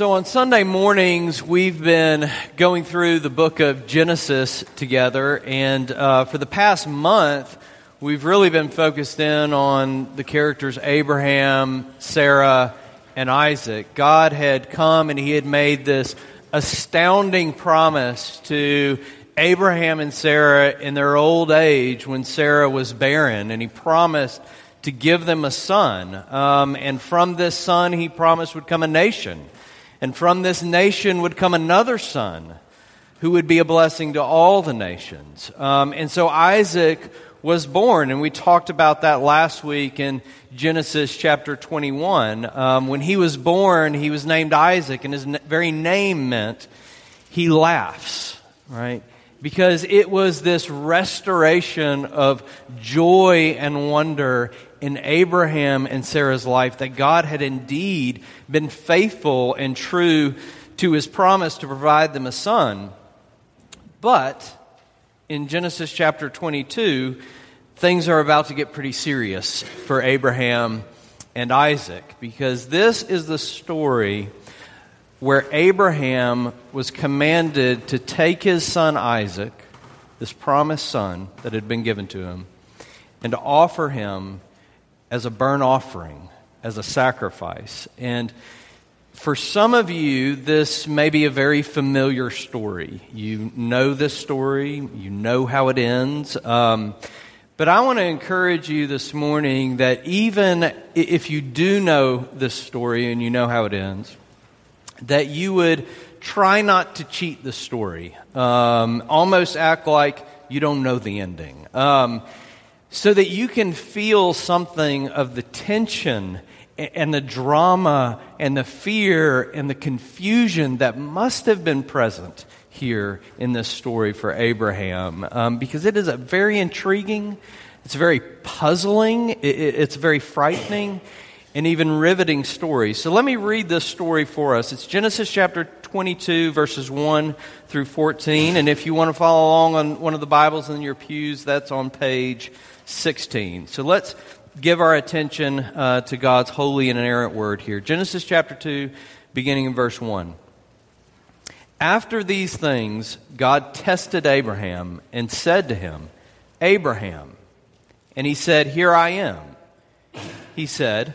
So, on Sunday mornings, we've been going through the book of Genesis together, and uh, for the past month, we've really been focused in on the characters Abraham, Sarah, and Isaac. God had come and He had made this astounding promise to Abraham and Sarah in their old age when Sarah was barren, and He promised to give them a son. Um, and from this son, He promised would come a nation. And from this nation would come another son who would be a blessing to all the nations. Um, and so Isaac was born, and we talked about that last week in Genesis chapter 21. Um, when he was born, he was named Isaac, and his very name meant he laughs, right? Because it was this restoration of joy and wonder in Abraham and Sarah's life that God had indeed been faithful and true to his promise to provide them a son. But in Genesis chapter 22, things are about to get pretty serious for Abraham and Isaac because this is the story where Abraham was commanded to take his son Isaac, this promised son that had been given to him, and to offer him as a burnt offering, as a sacrifice. And for some of you, this may be a very familiar story. You know this story, you know how it ends. Um, but I want to encourage you this morning that even if you do know this story and you know how it ends, that you would try not to cheat the story. Um, almost act like you don't know the ending. Um, so that you can feel something of the tension and the drama and the fear and the confusion that must have been present here in this story for Abraham um, because it is a very intriguing, it's very puzzling, it, it's very frightening, and even riveting story. So let me read this story for us. It's Genesis chapter 22, verses 1 through 14. And if you want to follow along on one of the Bibles in your pews, that's on page 16. So let's give our attention uh, to God's holy and inerrant word here. Genesis chapter 2, beginning in verse 1. After these things, God tested Abraham and said to him, Abraham. And he said, Here I am. He said,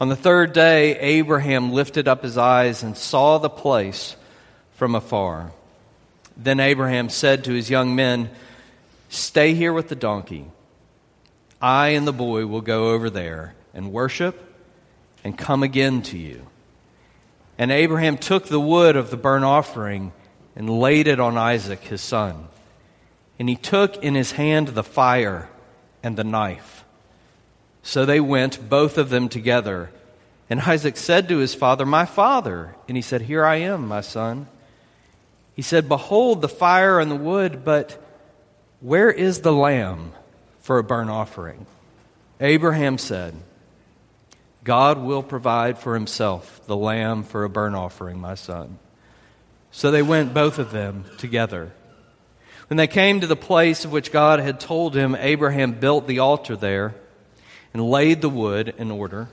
On the third day, Abraham lifted up his eyes and saw the place from afar. Then Abraham said to his young men, Stay here with the donkey. I and the boy will go over there and worship and come again to you. And Abraham took the wood of the burnt offering and laid it on Isaac his son. And he took in his hand the fire and the knife. So they went, both of them together. And Isaac said to his father, My father. And he said, Here I am, my son. He said, Behold the fire and the wood, but where is the lamb for a burnt offering? Abraham said, God will provide for himself the lamb for a burnt offering, my son. So they went, both of them, together. When they came to the place of which God had told him, Abraham built the altar there and laid the wood in order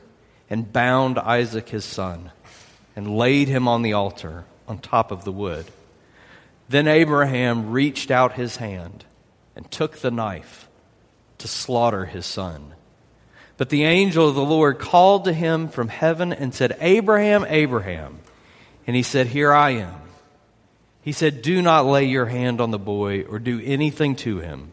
and bound Isaac his son and laid him on the altar on top of the wood. Then Abraham reached out his hand and took the knife to slaughter his son. But the angel of the Lord called to him from heaven and said, Abraham, Abraham. And he said, Here I am. He said, Do not lay your hand on the boy or do anything to him.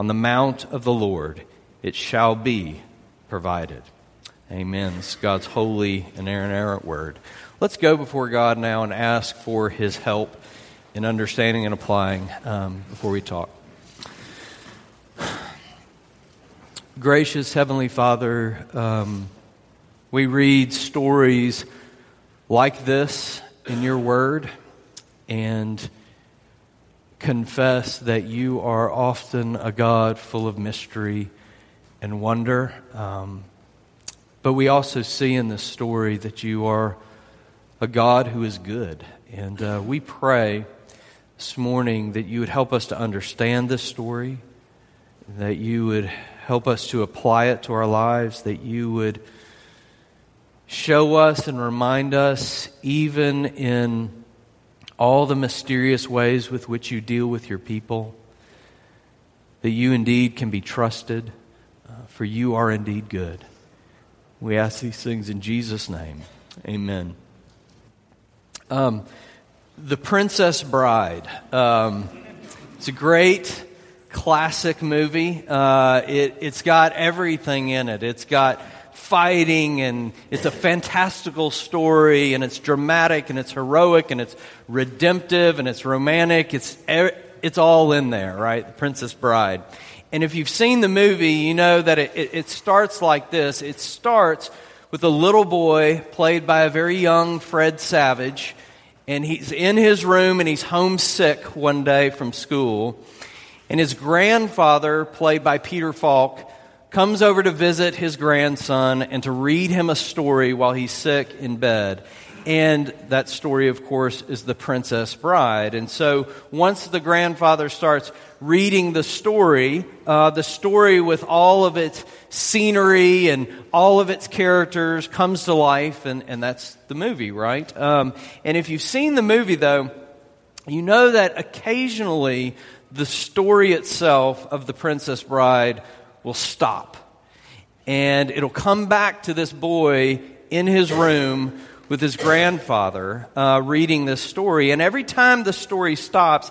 On the mount of the Lord it shall be provided. Amen. This is God's holy and inerrant word. Let's go before God now and ask for his help in understanding and applying um, before we talk. Gracious Heavenly Father, um, we read stories like this in your word and confess that you are often a God full of mystery and wonder. Um, but we also see in this story that you are a God who is good. And uh, we pray this morning that you would help us to understand this story, that you would help us to apply it to our lives, that you would show us and remind us, even in all the mysterious ways with which you deal with your people, that you indeed can be trusted, uh, for you are indeed good. We ask these things in Jesus' name. Amen. Um, the Princess Bride. Um, it's a great classic movie. Uh, it, has got everything in it. It's got fighting, and it's a fantastical story, and it's dramatic, and it's heroic, and it's redemptive, and it's romantic. It's, it's all in there, right? The Princess Bride. And if you've seen the movie, you know that it, it, it starts like this. It starts with a little boy played by a very young Fred Savage, and he's in his room and he's homesick one day from school. And his grandfather, played by Peter Falk, comes over to visit his grandson and to read him a story while he's sick in bed. And that story, of course, is The Princess Bride. And so once the grandfather starts reading the story, uh, the story with all of its scenery and all of its characters comes to life, and, and that's the movie, right? Um, and if you've seen the movie, though, you know that occasionally the story itself of The Princess Bride will stop. And it'll come back to this boy in his room with his grandfather uh, reading this story. And every time the story stops,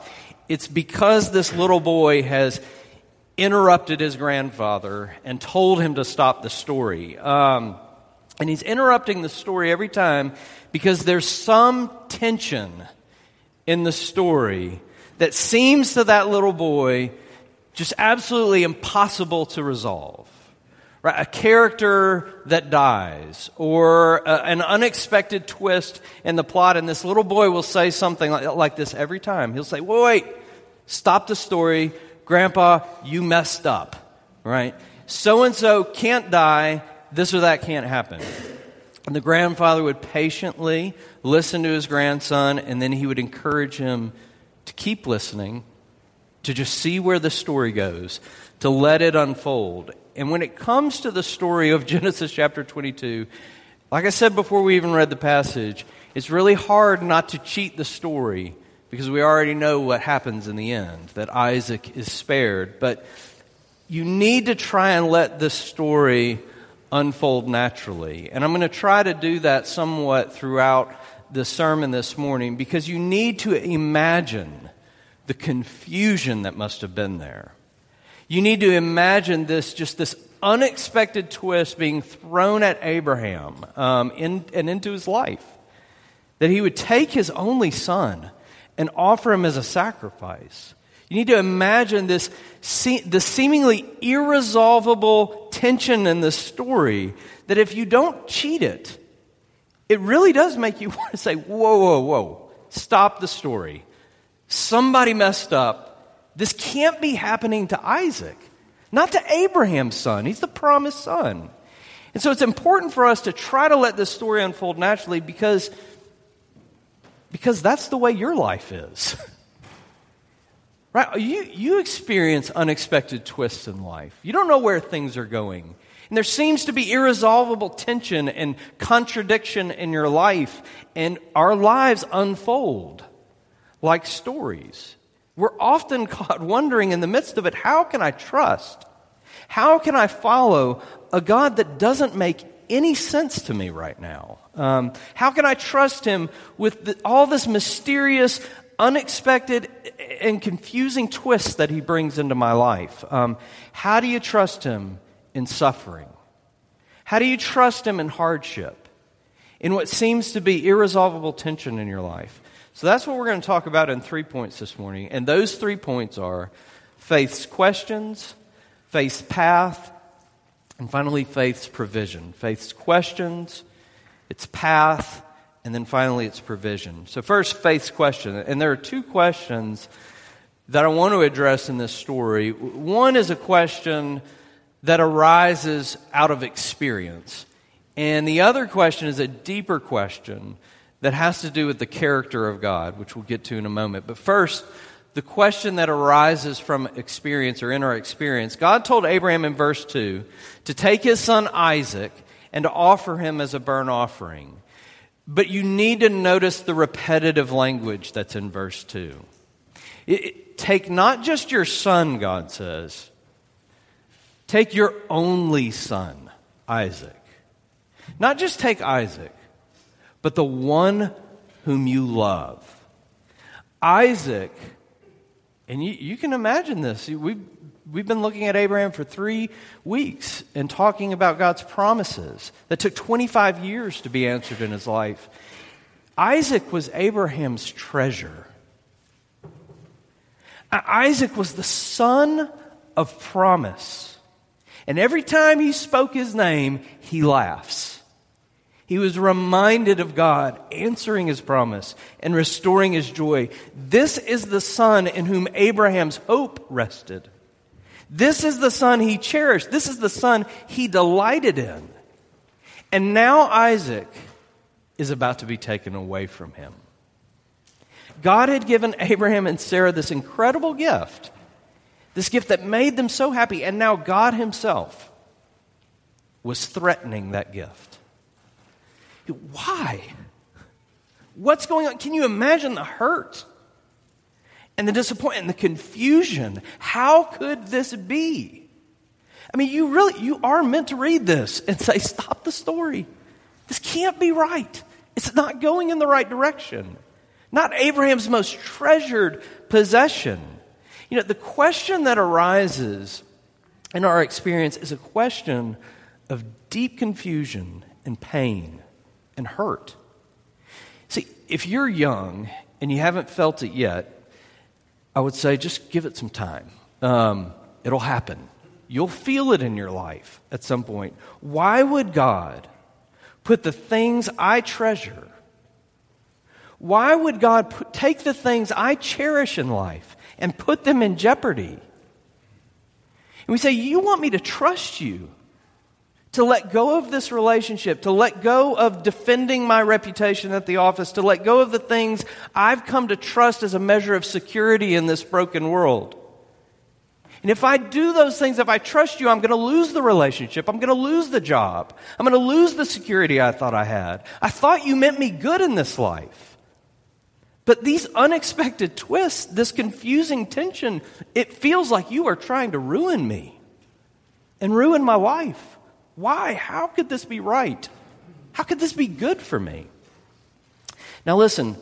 it's because this little boy has interrupted his grandfather and told him to stop the story. Um, and he's interrupting the story every time because there's some tension in the story that seems to that little boy just absolutely impossible to resolve. Right? A character that dies, or a, an unexpected twist in the plot, and this little boy will say something like, like this every time. He'll say, wait, wait, stop the story. Grandpa, you messed up. Right? So and so can't die. This or that can't happen. And the grandfather would patiently listen to his grandson, and then he would encourage him to keep listening to just see where the story goes, to let it unfold. And when it comes to the story of Genesis chapter 22, like I said before we even read the passage, it's really hard not to cheat the story because we already know what happens in the end that Isaac is spared. But you need to try and let this story unfold naturally. And I'm going to try to do that somewhat throughout the sermon this morning because you need to imagine the confusion that must have been there. You need to imagine this, just this unexpected twist being thrown at Abraham um, in, and into his life. That he would take his only son and offer him as a sacrifice. You need to imagine this, the seemingly irresolvable tension in the story that if you don't cheat it, it really does make you want to say, whoa, whoa, whoa, stop the story. Somebody messed up. This can't be happening to Isaac, not to Abraham's son. He's the promised son. And so it's important for us to try to let this story unfold naturally because, because that's the way your life is. right? You, you experience unexpected twists in life. You don't know where things are going. And there seems to be irresolvable tension and contradiction in your life, and our lives unfold like stories. We're often caught wondering in the midst of it how can I trust? How can I follow a God that doesn't make any sense to me right now? Um, how can I trust him with the, all this mysterious, unexpected, and confusing twists that he brings into my life? Um, how do you trust him in suffering? How do you trust him in hardship? In what seems to be irresolvable tension in your life? So that's what we're going to talk about in three points this morning. And those three points are faith's questions, faith's path, and finally, faith's provision. Faith's questions, its path, and then finally, its provision. So, first, faith's question. And there are two questions that I want to address in this story. One is a question that arises out of experience, and the other question is a deeper question that has to do with the character of God, which we'll get to in a moment. But first, the question that arises from experience or in our experience. God told Abraham in verse 2 to take his son Isaac and to offer him as a burnt offering. But you need to notice the repetitive language that's in verse 2. It, take not just your son, God says, take your only son, Isaac. Not just take Isaac, but the one whom you love. Isaac and you, you can imagine this. We've, we've been looking at Abraham for three weeks and talking about God's promises that took 25 years to be answered in his life. Isaac was Abraham's treasure. Isaac was the son of promise. And every time he spoke his name, he laughs. He was reminded of God answering his promise and restoring his joy. This is the son in whom Abraham's hope rested. This is the son he cherished. This is the son he delighted in. And now Isaac is about to be taken away from him. God had given Abraham and Sarah this incredible gift, this gift that made them so happy, and now God Himself was threatening that gift. Why? What's going on? Can you imagine the hurt and the disappointment and the confusion? How could this be? I mean, you really you are meant to read this and say, "Stop the story. This can't be right. It's not going in the right direction." Not Abraham's most treasured possession. You know, the question that arises in our experience is a question of deep confusion and pain and hurt. See, if you're young and you haven't felt it yet, I would say just give it some time. Um, it'll happen. You'll feel it in your life at some point. Why would God put the things I treasure? Why would God put, take the things I cherish in life and put them in jeopardy? And we say, You want me to trust you to let go of this relationship, to let go of defending my reputation at the office, to let go of the things I've come to trust as a measure of security in this broken world. And if I do those things, if I trust you, I'm going to lose the relationship. I'm going to lose the job. I'm going to lose the security I thought I had. I thought you meant me good in this life. But these unexpected twists, this confusing tension, it feels like you are trying to ruin me and ruin my life. Why? How could this be right? How could this be good for me? Now, listen,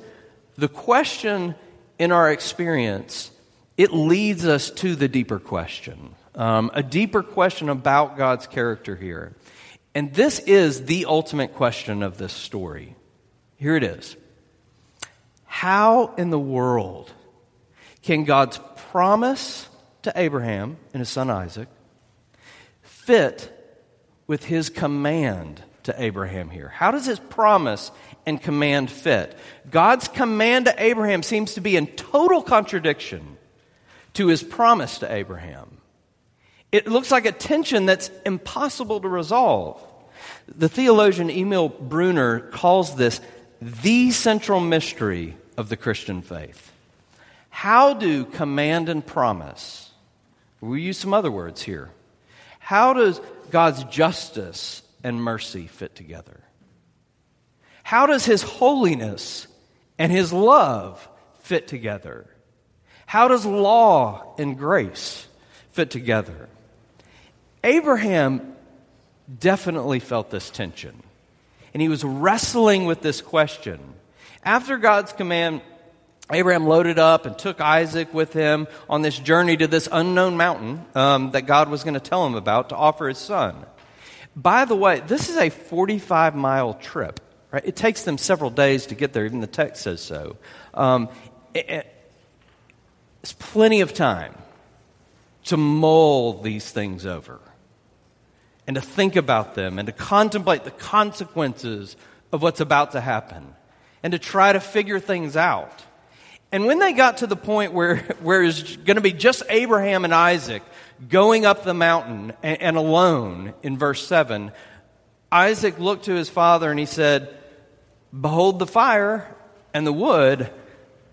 the question in our experience, it leads us to the deeper question, um, a deeper question about God's character here. And this is the ultimate question of this story. Here it is How in the world can God's promise to Abraham and his son Isaac fit with his command to Abraham here? How does his promise and command fit? God's command to Abraham seems to be in total contradiction to his promise to Abraham. It looks like a tension that's impossible to resolve. The theologian Emil Brunner calls this the central mystery of the Christian faith. How do command and promise, we use some other words here, how does God's justice and mercy fit together? How does His holiness and His love fit together? How does law and grace fit together? Abraham definitely felt this tension. And he was wrestling with this question. After God's command, Abraham loaded up and took Isaac with him on this journey to this unknown mountain um, that God was going to tell him about to offer his son. By the way, this is a 45 mile trip. Right? It takes them several days to get there, even the text says so. Um, it, it's plenty of time to mull these things over and to think about them and to contemplate the consequences of what's about to happen and to try to figure things out. And when they got to the point where, where it's going to be just Abraham and Isaac going up the mountain and, and alone in verse 7, Isaac looked to his father and he said, Behold the fire and the wood,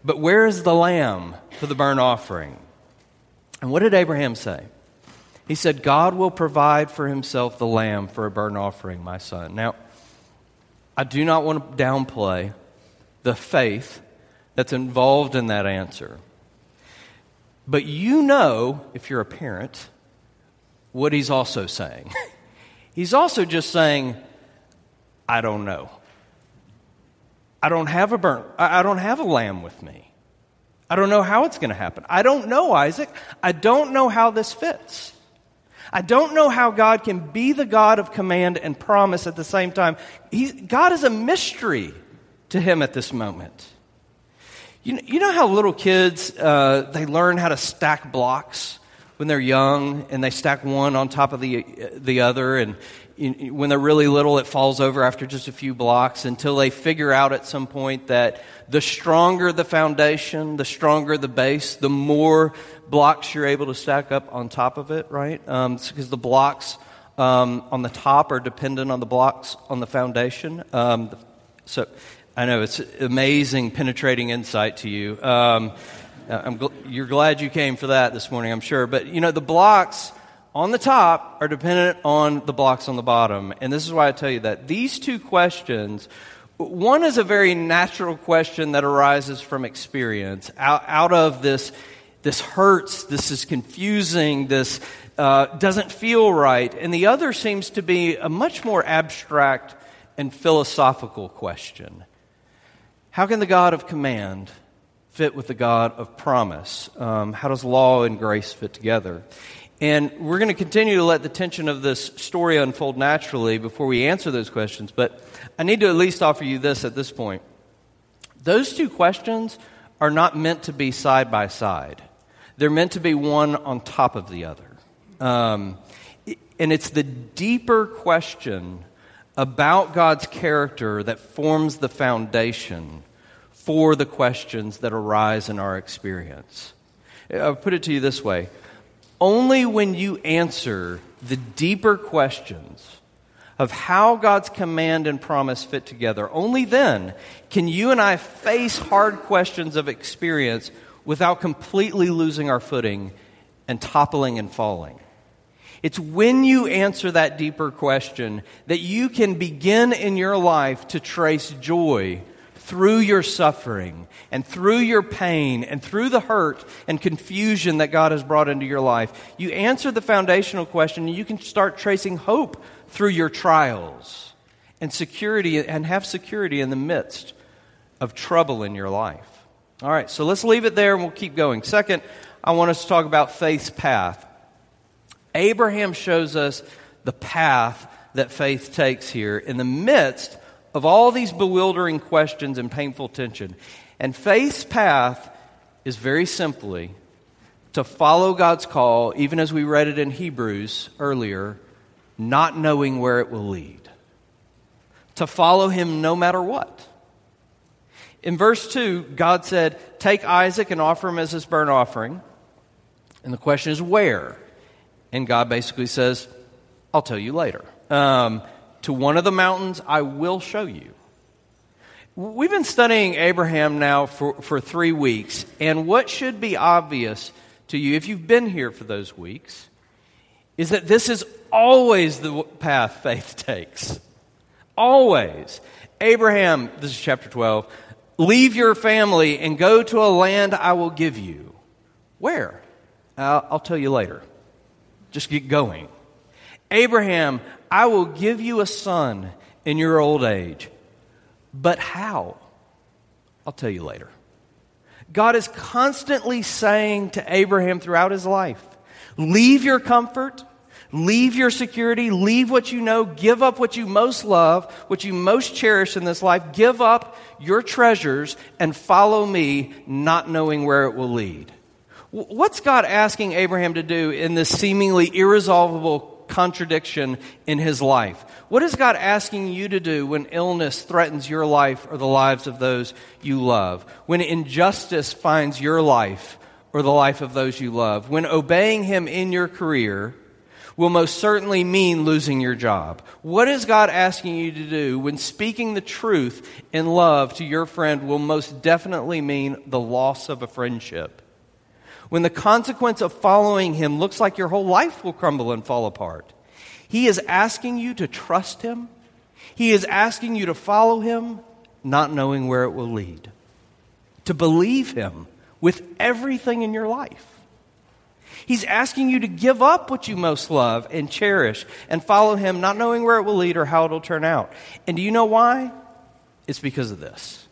but where is the lamb for the burnt offering? And what did Abraham say? He said, God will provide for himself the lamb for a burnt offering, my son. Now, I do not want to downplay the faith that's involved in that answer. But you know, if you're a parent, what he's also saying. he's also just saying, I don't know. I don't have a burnt, I don't have a lamb with me. I don't know how it's going to happen. I don't know, Isaac. I don't know how this fits. I don't know how God can be the God of command and promise at the same time. He's, God is a mystery to him at this moment. You know, you know how little kids, uh, they learn how to stack blocks when they're young and they stack one on top of the, the other and when they're really little, it falls over after just a few blocks until they figure out at some point that the stronger the foundation, the stronger the base, the more blocks you're able to stack up on top of it, right? Because um, the blocks um, on the top are dependent on the blocks on the foundation. Um, so I know it's amazing, penetrating insight to you. Um, gl- you're glad you came for that this morning, I'm sure. But you know, the blocks on the top are dependent on the blocks on the bottom. And this is why I tell you that. These two questions, one is a very natural question that arises from experience, out, out of this, this hurts, this is confusing, this uh, doesn't feel right. And the other seems to be a much more abstract and philosophical question. How can the God of command fit with the God of promise? Um, how does law and grace fit together? And we're going to continue to let the tension of this story unfold naturally before we answer those questions. But I need to at least offer you this at this point. Those two questions are not meant to be side by side, they're meant to be one on top of the other. Um, and it's the deeper question about God's character that forms the foundation for the questions that arise in our experience. I'll put it to you this way only when you answer the deeper questions of how God's command and promise fit together, only then can you and I face hard questions of experience without completely losing our footing and toppling and falling. It's when you answer that deeper question that you can begin in your life to trace joy through your suffering and through your pain and through the hurt and confusion that God has brought into your life, you answer the foundational question and you can start tracing hope through your trials and security and have security in the midst of trouble in your life. All right, so let's leave it there and we'll keep going. Second, I want us to talk about faith's path. Abraham shows us the path that faith takes here in the midst of all these bewildering questions and painful tension. And faith's path is very simply to follow God's call, even as we read it in Hebrews earlier, not knowing where it will lead. To follow Him no matter what. In verse 2, God said, Take Isaac and offer him as his burnt offering. And the question is, where? And God basically says, I'll tell you later. Um, to one of the mountains I will show you. We've been studying Abraham now for, for three weeks, and what should be obvious to you, if you've been here for those weeks, is that this is always the path faith takes. Always. Abraham, this is chapter 12, leave your family and go to a land I will give you. Where? I'll, I'll tell you later. Just get going. Abraham, I will give you a son in your old age. But how? I'll tell you later. God is constantly saying to Abraham throughout his life, leave your comfort, leave your security, leave what you know, give up what you most love, what you most cherish in this life, give up your treasures and follow me, not knowing where it will lead. What's God asking Abraham to do in this seemingly irresolvable contradiction in his life? What is God asking you to do when illness threatens your life or the lives of those you love? When injustice finds your life or the life of those you love? When obeying Him in your career will most certainly mean losing your job? What is God asking you to do when speaking the truth in love to your friend will most definitely mean the loss of a friendship? When the consequence of following Him looks like your whole life will crumble and fall apart? He is asking you to trust Him. He is asking you to follow Him, not knowing where it will lead. To believe Him with everything in your life. He's asking you to give up what you most love and cherish and follow Him, not knowing where it will lead or how it'll turn out. And do you know why? It's because of this.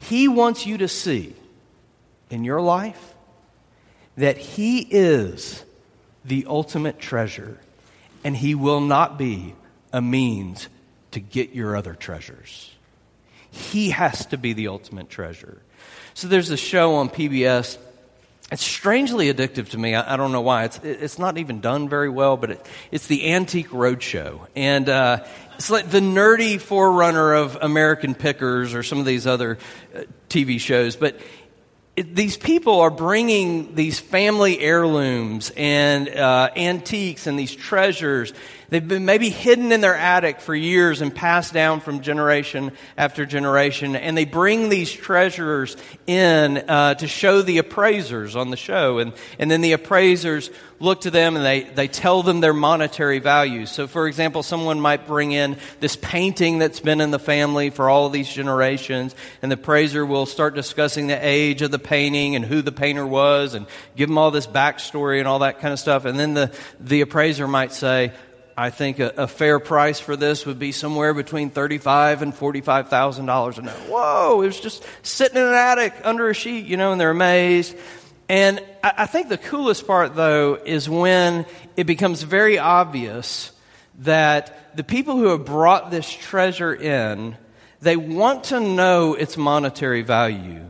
He wants you to see in your life that He is the ultimate treasure and he will not be a means to get your other treasures. He has to be the ultimate treasure. So there's a show on PBS. It's strangely addictive to me. I, I don't know why. It's, it's not even done very well, but it, it's the Antique Roadshow. And uh, it's like the nerdy forerunner of American Pickers or some of these other uh, TV shows. But these people are bringing these family heirlooms and uh, antiques and these treasures They've been maybe hidden in their attic for years and passed down from generation after generation. And they bring these treasures in uh, to show the appraisers on the show. And, and then the appraisers look to them and they, they tell them their monetary values. So, for example, someone might bring in this painting that's been in the family for all of these generations. And the appraiser will start discussing the age of the painting and who the painter was and give them all this backstory and all that kind of stuff. And then the, the appraiser might say, I think a, a, fair price for this would be somewhere between thirty-five and forty-five thousand dollars a night. Whoa! It was just sitting in an attic under a sheet, you know, and they're amazed. And I, I think the coolest part, though, is when it becomes very obvious that the people who have brought this treasure in, they want to know its monetary value,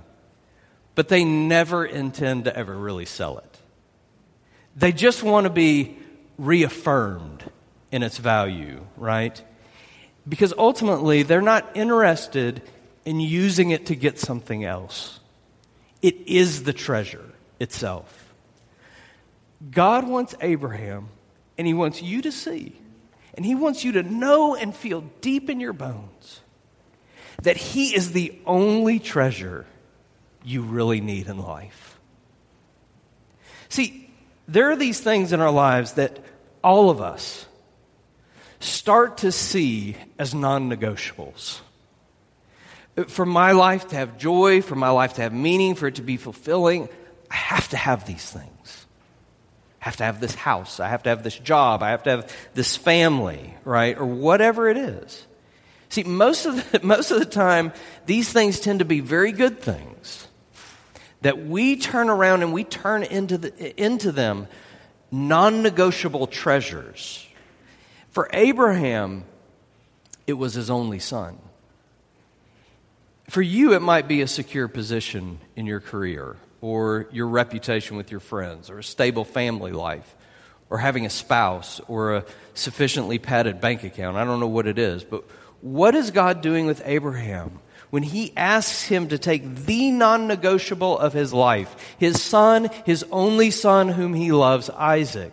but they never intend to ever really sell it. They just want to be reaffirmed in its value, right? Because ultimately, they're not interested in using it to get something else. It is the treasure itself. God wants Abraham, and he wants you to see, and he wants you to know and feel deep in your bones that he is the only treasure you really need in life. See, there are these things in our lives that all of us, start to see as non negotiables. For my life to have joy, for my life to have meaning, for it to be fulfilling, I have to have these things. I have to have this house. I have to have this job. I have to have this family, right? Or whatever it is. See, most of the, most of the time, these things tend to be very good things that we turn around and we turn into, the, into them non negotiable treasures for Abraham, it was his only son. For you, it might be a secure position in your career, or your reputation with your friends, or a stable family life, or having a spouse, or a sufficiently padded bank account. I don't know what it is, but what is God doing with Abraham when he asks him to take the non negotiable of his life, his son, his only son whom he loves, Isaac?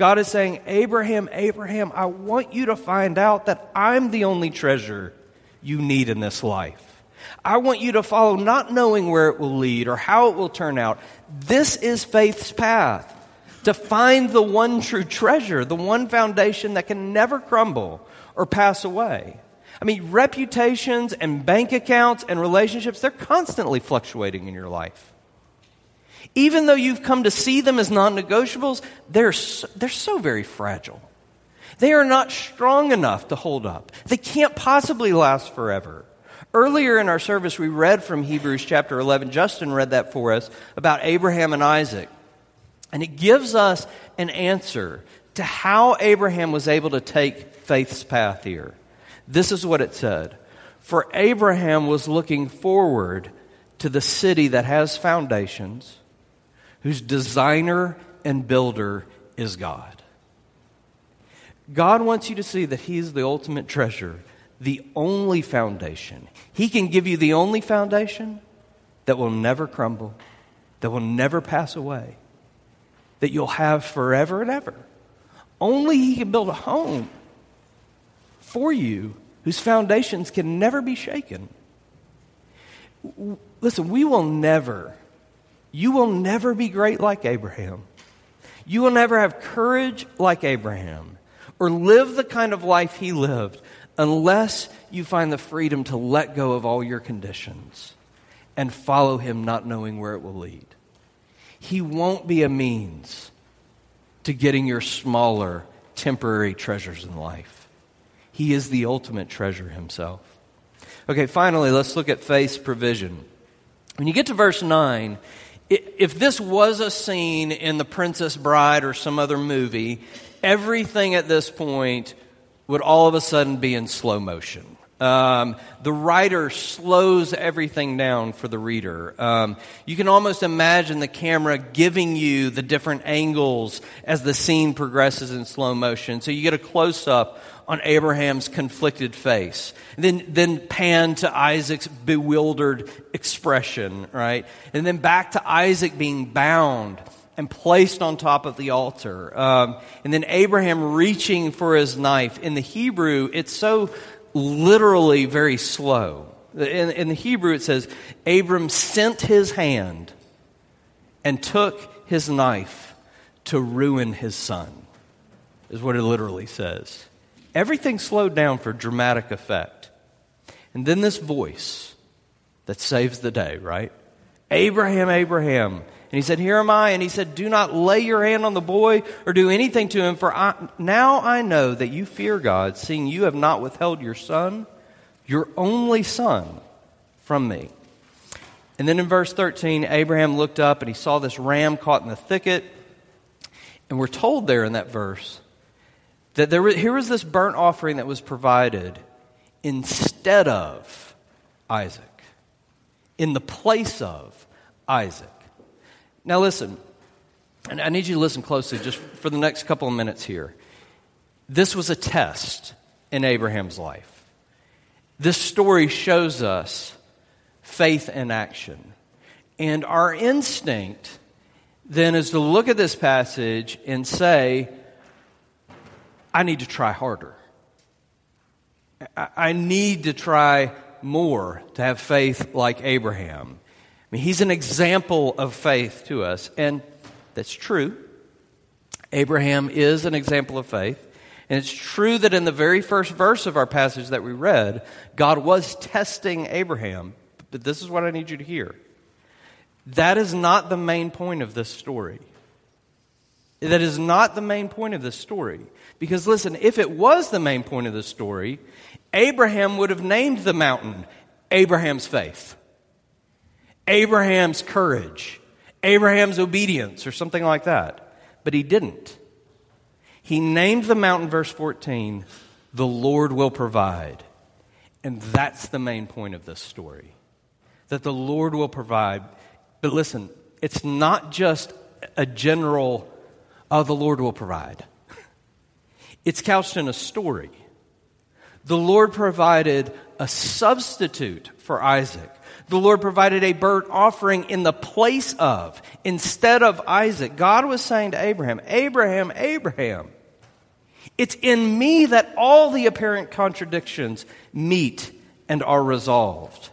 God is saying, Abraham, Abraham, I want you to find out that I'm the only treasure you need in this life. I want you to follow not knowing where it will lead or how it will turn out. This is faith's path to find the one true treasure, the one foundation that can never crumble or pass away. I mean, reputations and bank accounts and relationships, they're constantly fluctuating in your life. Even though you've come to see them as non negotiables, they're, so, they're so very fragile. They are not strong enough to hold up. They can't possibly last forever. Earlier in our service, we read from Hebrews chapter 11. Justin read that for us about Abraham and Isaac. And it gives us an answer to how Abraham was able to take faith's path here. This is what it said For Abraham was looking forward to the city that has foundations, whose designer and builder is God. God wants you to see that He is the ultimate treasure, the only foundation. He can give you the only foundation that will never crumble, that will never pass away, that you'll have forever and ever. Only He can build a home for you whose foundations can never be shaken. Listen, we will never, you will never be great like Abraham. You will never have courage like Abraham or live the kind of life he lived unless you find the freedom to let go of all your conditions and follow him, not knowing where it will lead. He won't be a means to getting your smaller, temporary treasures in life. He is the ultimate treasure himself. Okay, finally, let's look at faith's provision. When you get to verse 9, if this was a scene in The Princess Bride or some other movie, everything at this point would all of a sudden be in slow motion. Um, the writer slows everything down for the reader. Um, you can almost imagine the camera giving you the different angles as the scene progresses in slow motion. So you get a close up on Abraham's conflicted face. And then, then pan to Isaac's bewildered expression, right? And then back to Isaac being bound and placed on top of the altar. Um, and then Abraham reaching for his knife. In the Hebrew, it's so literally very slow. In, in the Hebrew, it says, Abram sent his hand and took his knife to ruin his son, is what it literally says. Everything slowed down for dramatic effect. And then this voice that saves the day, right? Abraham, Abraham. And he said, Here am I. And he said, Do not lay your hand on the boy or do anything to him, for I, now I know that you fear God, seeing you have not withheld your son, your only son, from me. And then in verse 13, Abraham looked up and he saw this ram caught in the thicket. And we're told there in that verse that there was, here was this burnt offering that was provided instead of Isaac, in the place of Isaac. Now, listen, and I need you to listen closely just for the next couple of minutes here. This was a test in Abraham's life. This story shows us faith in action. And our instinct then is to look at this passage and say, I need to try harder. I need to try more to have faith like Abraham. I mean, he's an example of faith to us, and that's true. Abraham is an example of faith. And it's true that in the very first verse of our passage that we read, God was testing Abraham. But this is what I need you to hear. That is not the main point of this story. That is not the main point of this story. Because listen, if it was the main point of the story, Abraham would have named the mountain Abraham's faith, Abraham's courage, Abraham's obedience, or something like that. But he didn't. He named the mountain, verse 14, the Lord will provide. And that's the main point of this story that the Lord will provide. But listen, it's not just a general, oh, the Lord will provide. It's couched in a story. The Lord provided a substitute for Isaac. The Lord provided a burnt offering in the place of, instead of Isaac. God was saying to Abraham, Abraham, Abraham, it's in me that all the apparent contradictions meet and are resolved.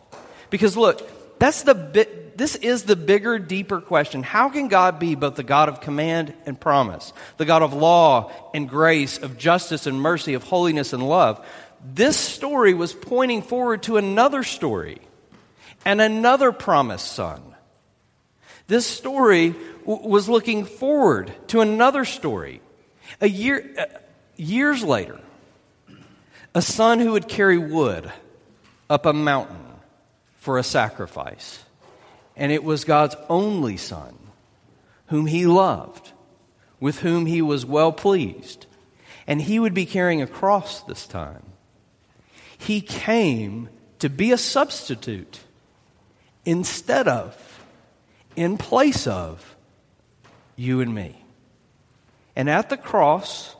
Because look, that's the bit, this is the bigger, deeper question. How can God be both the God of command and promise, the God of law and grace, of justice and mercy, of holiness and love? This story was pointing forward to another story and another promised son. This story w- was looking forward to another story. A year, uh, years later, a son who would carry wood up a mountain for a sacrifice. And it was God's only son, whom he loved, with whom he was well pleased. And he would be carrying a cross this time. He came to be a substitute instead of, in place of, you and me. And at the cross,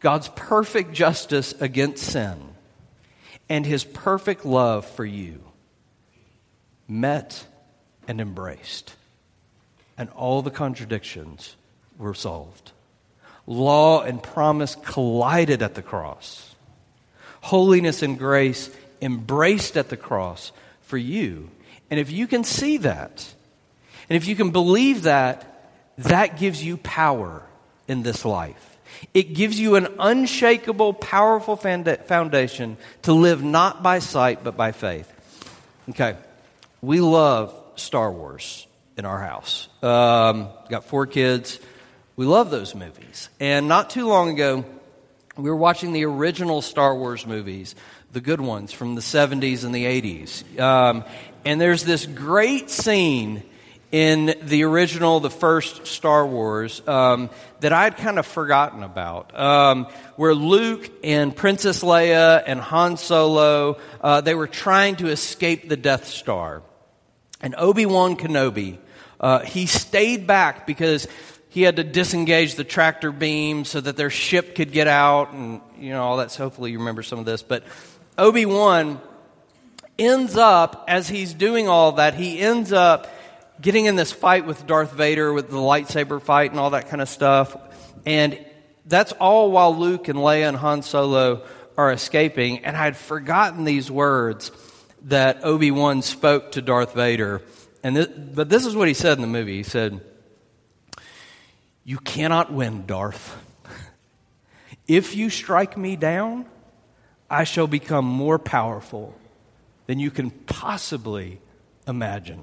God's perfect justice against sin and his perfect love for you met and embraced. And all the contradictions were solved. Law and promise collided at the cross. Holiness and grace embraced at the cross for you. And if you can see that, and if you can believe that, that gives you power in this life. It gives you an unshakable, powerful foundation to live not by sight, but by faith. Okay, we love Star Wars in our house. Um, got four kids. We love those movies. And not too long ago, we were watching the original Star Wars movies, the good ones from the 70s and the 80s. Um, and there's this great scene in the original, the first Star Wars, um, that I'd kind of forgotten about, um, where Luke and Princess Leia and Han Solo, uh, they were trying to escape the Death Star. And Obi-Wan Kenobi, uh, he stayed back because he had to disengage the tractor beam so that their ship could get out and, you know, all that. So hopefully you remember some of this. But Obi-Wan ends up, as he's doing all that, he ends up getting in this fight with Darth Vader with the lightsaber fight and all that kind of stuff. And that's all while Luke and Leia and Han Solo are escaping. And I had forgotten these words that Obi Wan spoke to Darth Vader. And this, but this is what he said in the movie. He said, You cannot win, Darth. If you strike me down, I shall become more powerful than you can possibly imagine.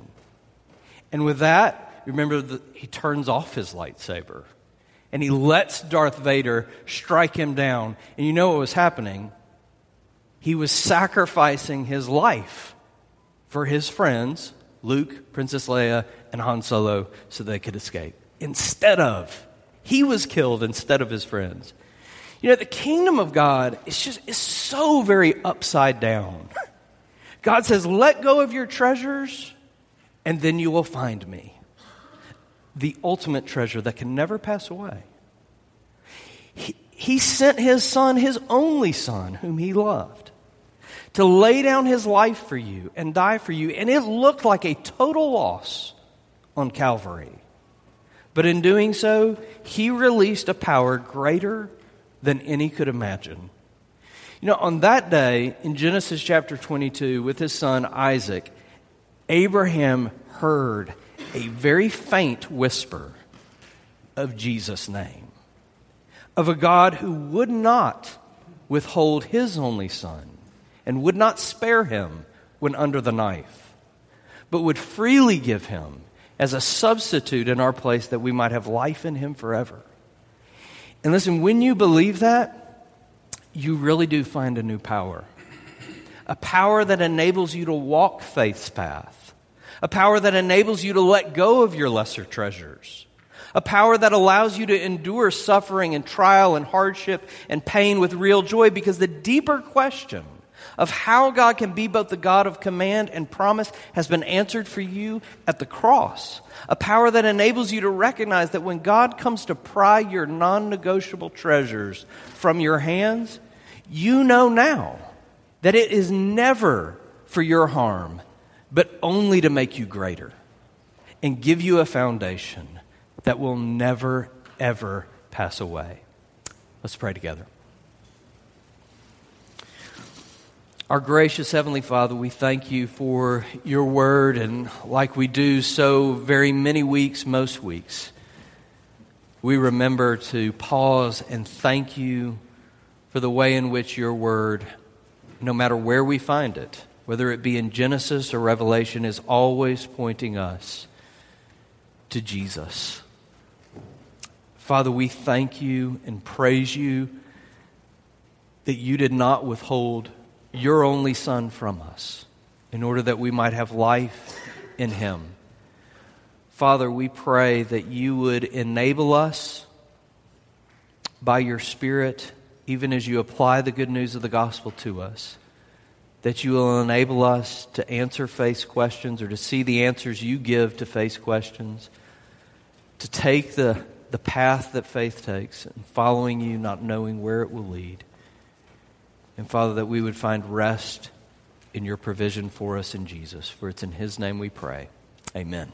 And with that, remember that he turns off his lightsaber and he lets Darth Vader strike him down. And you know what was happening? He was sacrificing his life for his friends, Luke, Princess Leia, and Han Solo, so they could escape. Instead of, he was killed instead of his friends. You know, the kingdom of God is just is so very upside down. God says, let go of your treasures and then you will find me. The ultimate treasure that can never pass away. He, he sent his son, his only son, whom he loved, to lay down his life for you and die for you. And it looked like a total loss on Calvary. But in doing so, he released a power greater than any could imagine. You know, on that day in Genesis chapter 22, with his son Isaac, Abraham heard a very faint whisper of Jesus' name, of a God who would not withhold his only son and would not spare him when under the knife, but would freely give him as a substitute in our place that we might have life in him forever. And listen, when you believe that, you really do find a new power. A power that enables you to walk faith's path a power that enables you to let go of your lesser treasures, a power that allows you to endure suffering and trial and hardship and pain with real joy because the deeper question of how God can be both the God of command and promise has been answered for you at the cross. A power that enables you to recognize that when God comes to pry your non negotiable treasures from your hands, you know now that it is never for your harm but only to make you greater and give you a foundation that will never, ever pass away. Let's pray together. Our gracious Heavenly Father, we thank you for your word, and like we do so very many weeks, most weeks, we remember to pause and thank you for the way in which your word, no matter where we find it, whether it be in Genesis or Revelation, is always pointing us to Jesus. Father, we thank you and praise you that you did not withhold your only Son from us in order that we might have life in him. Father, we pray that you would enable us by your Spirit, even as you apply the good news of the gospel to us, that you will enable us to answer faith questions or to see the answers you give to faith questions, to take the, the path that faith takes and following you, not knowing where it will lead. And Father, that we would find rest in your provision for us in Jesus. For it's in his name we pray. Amen.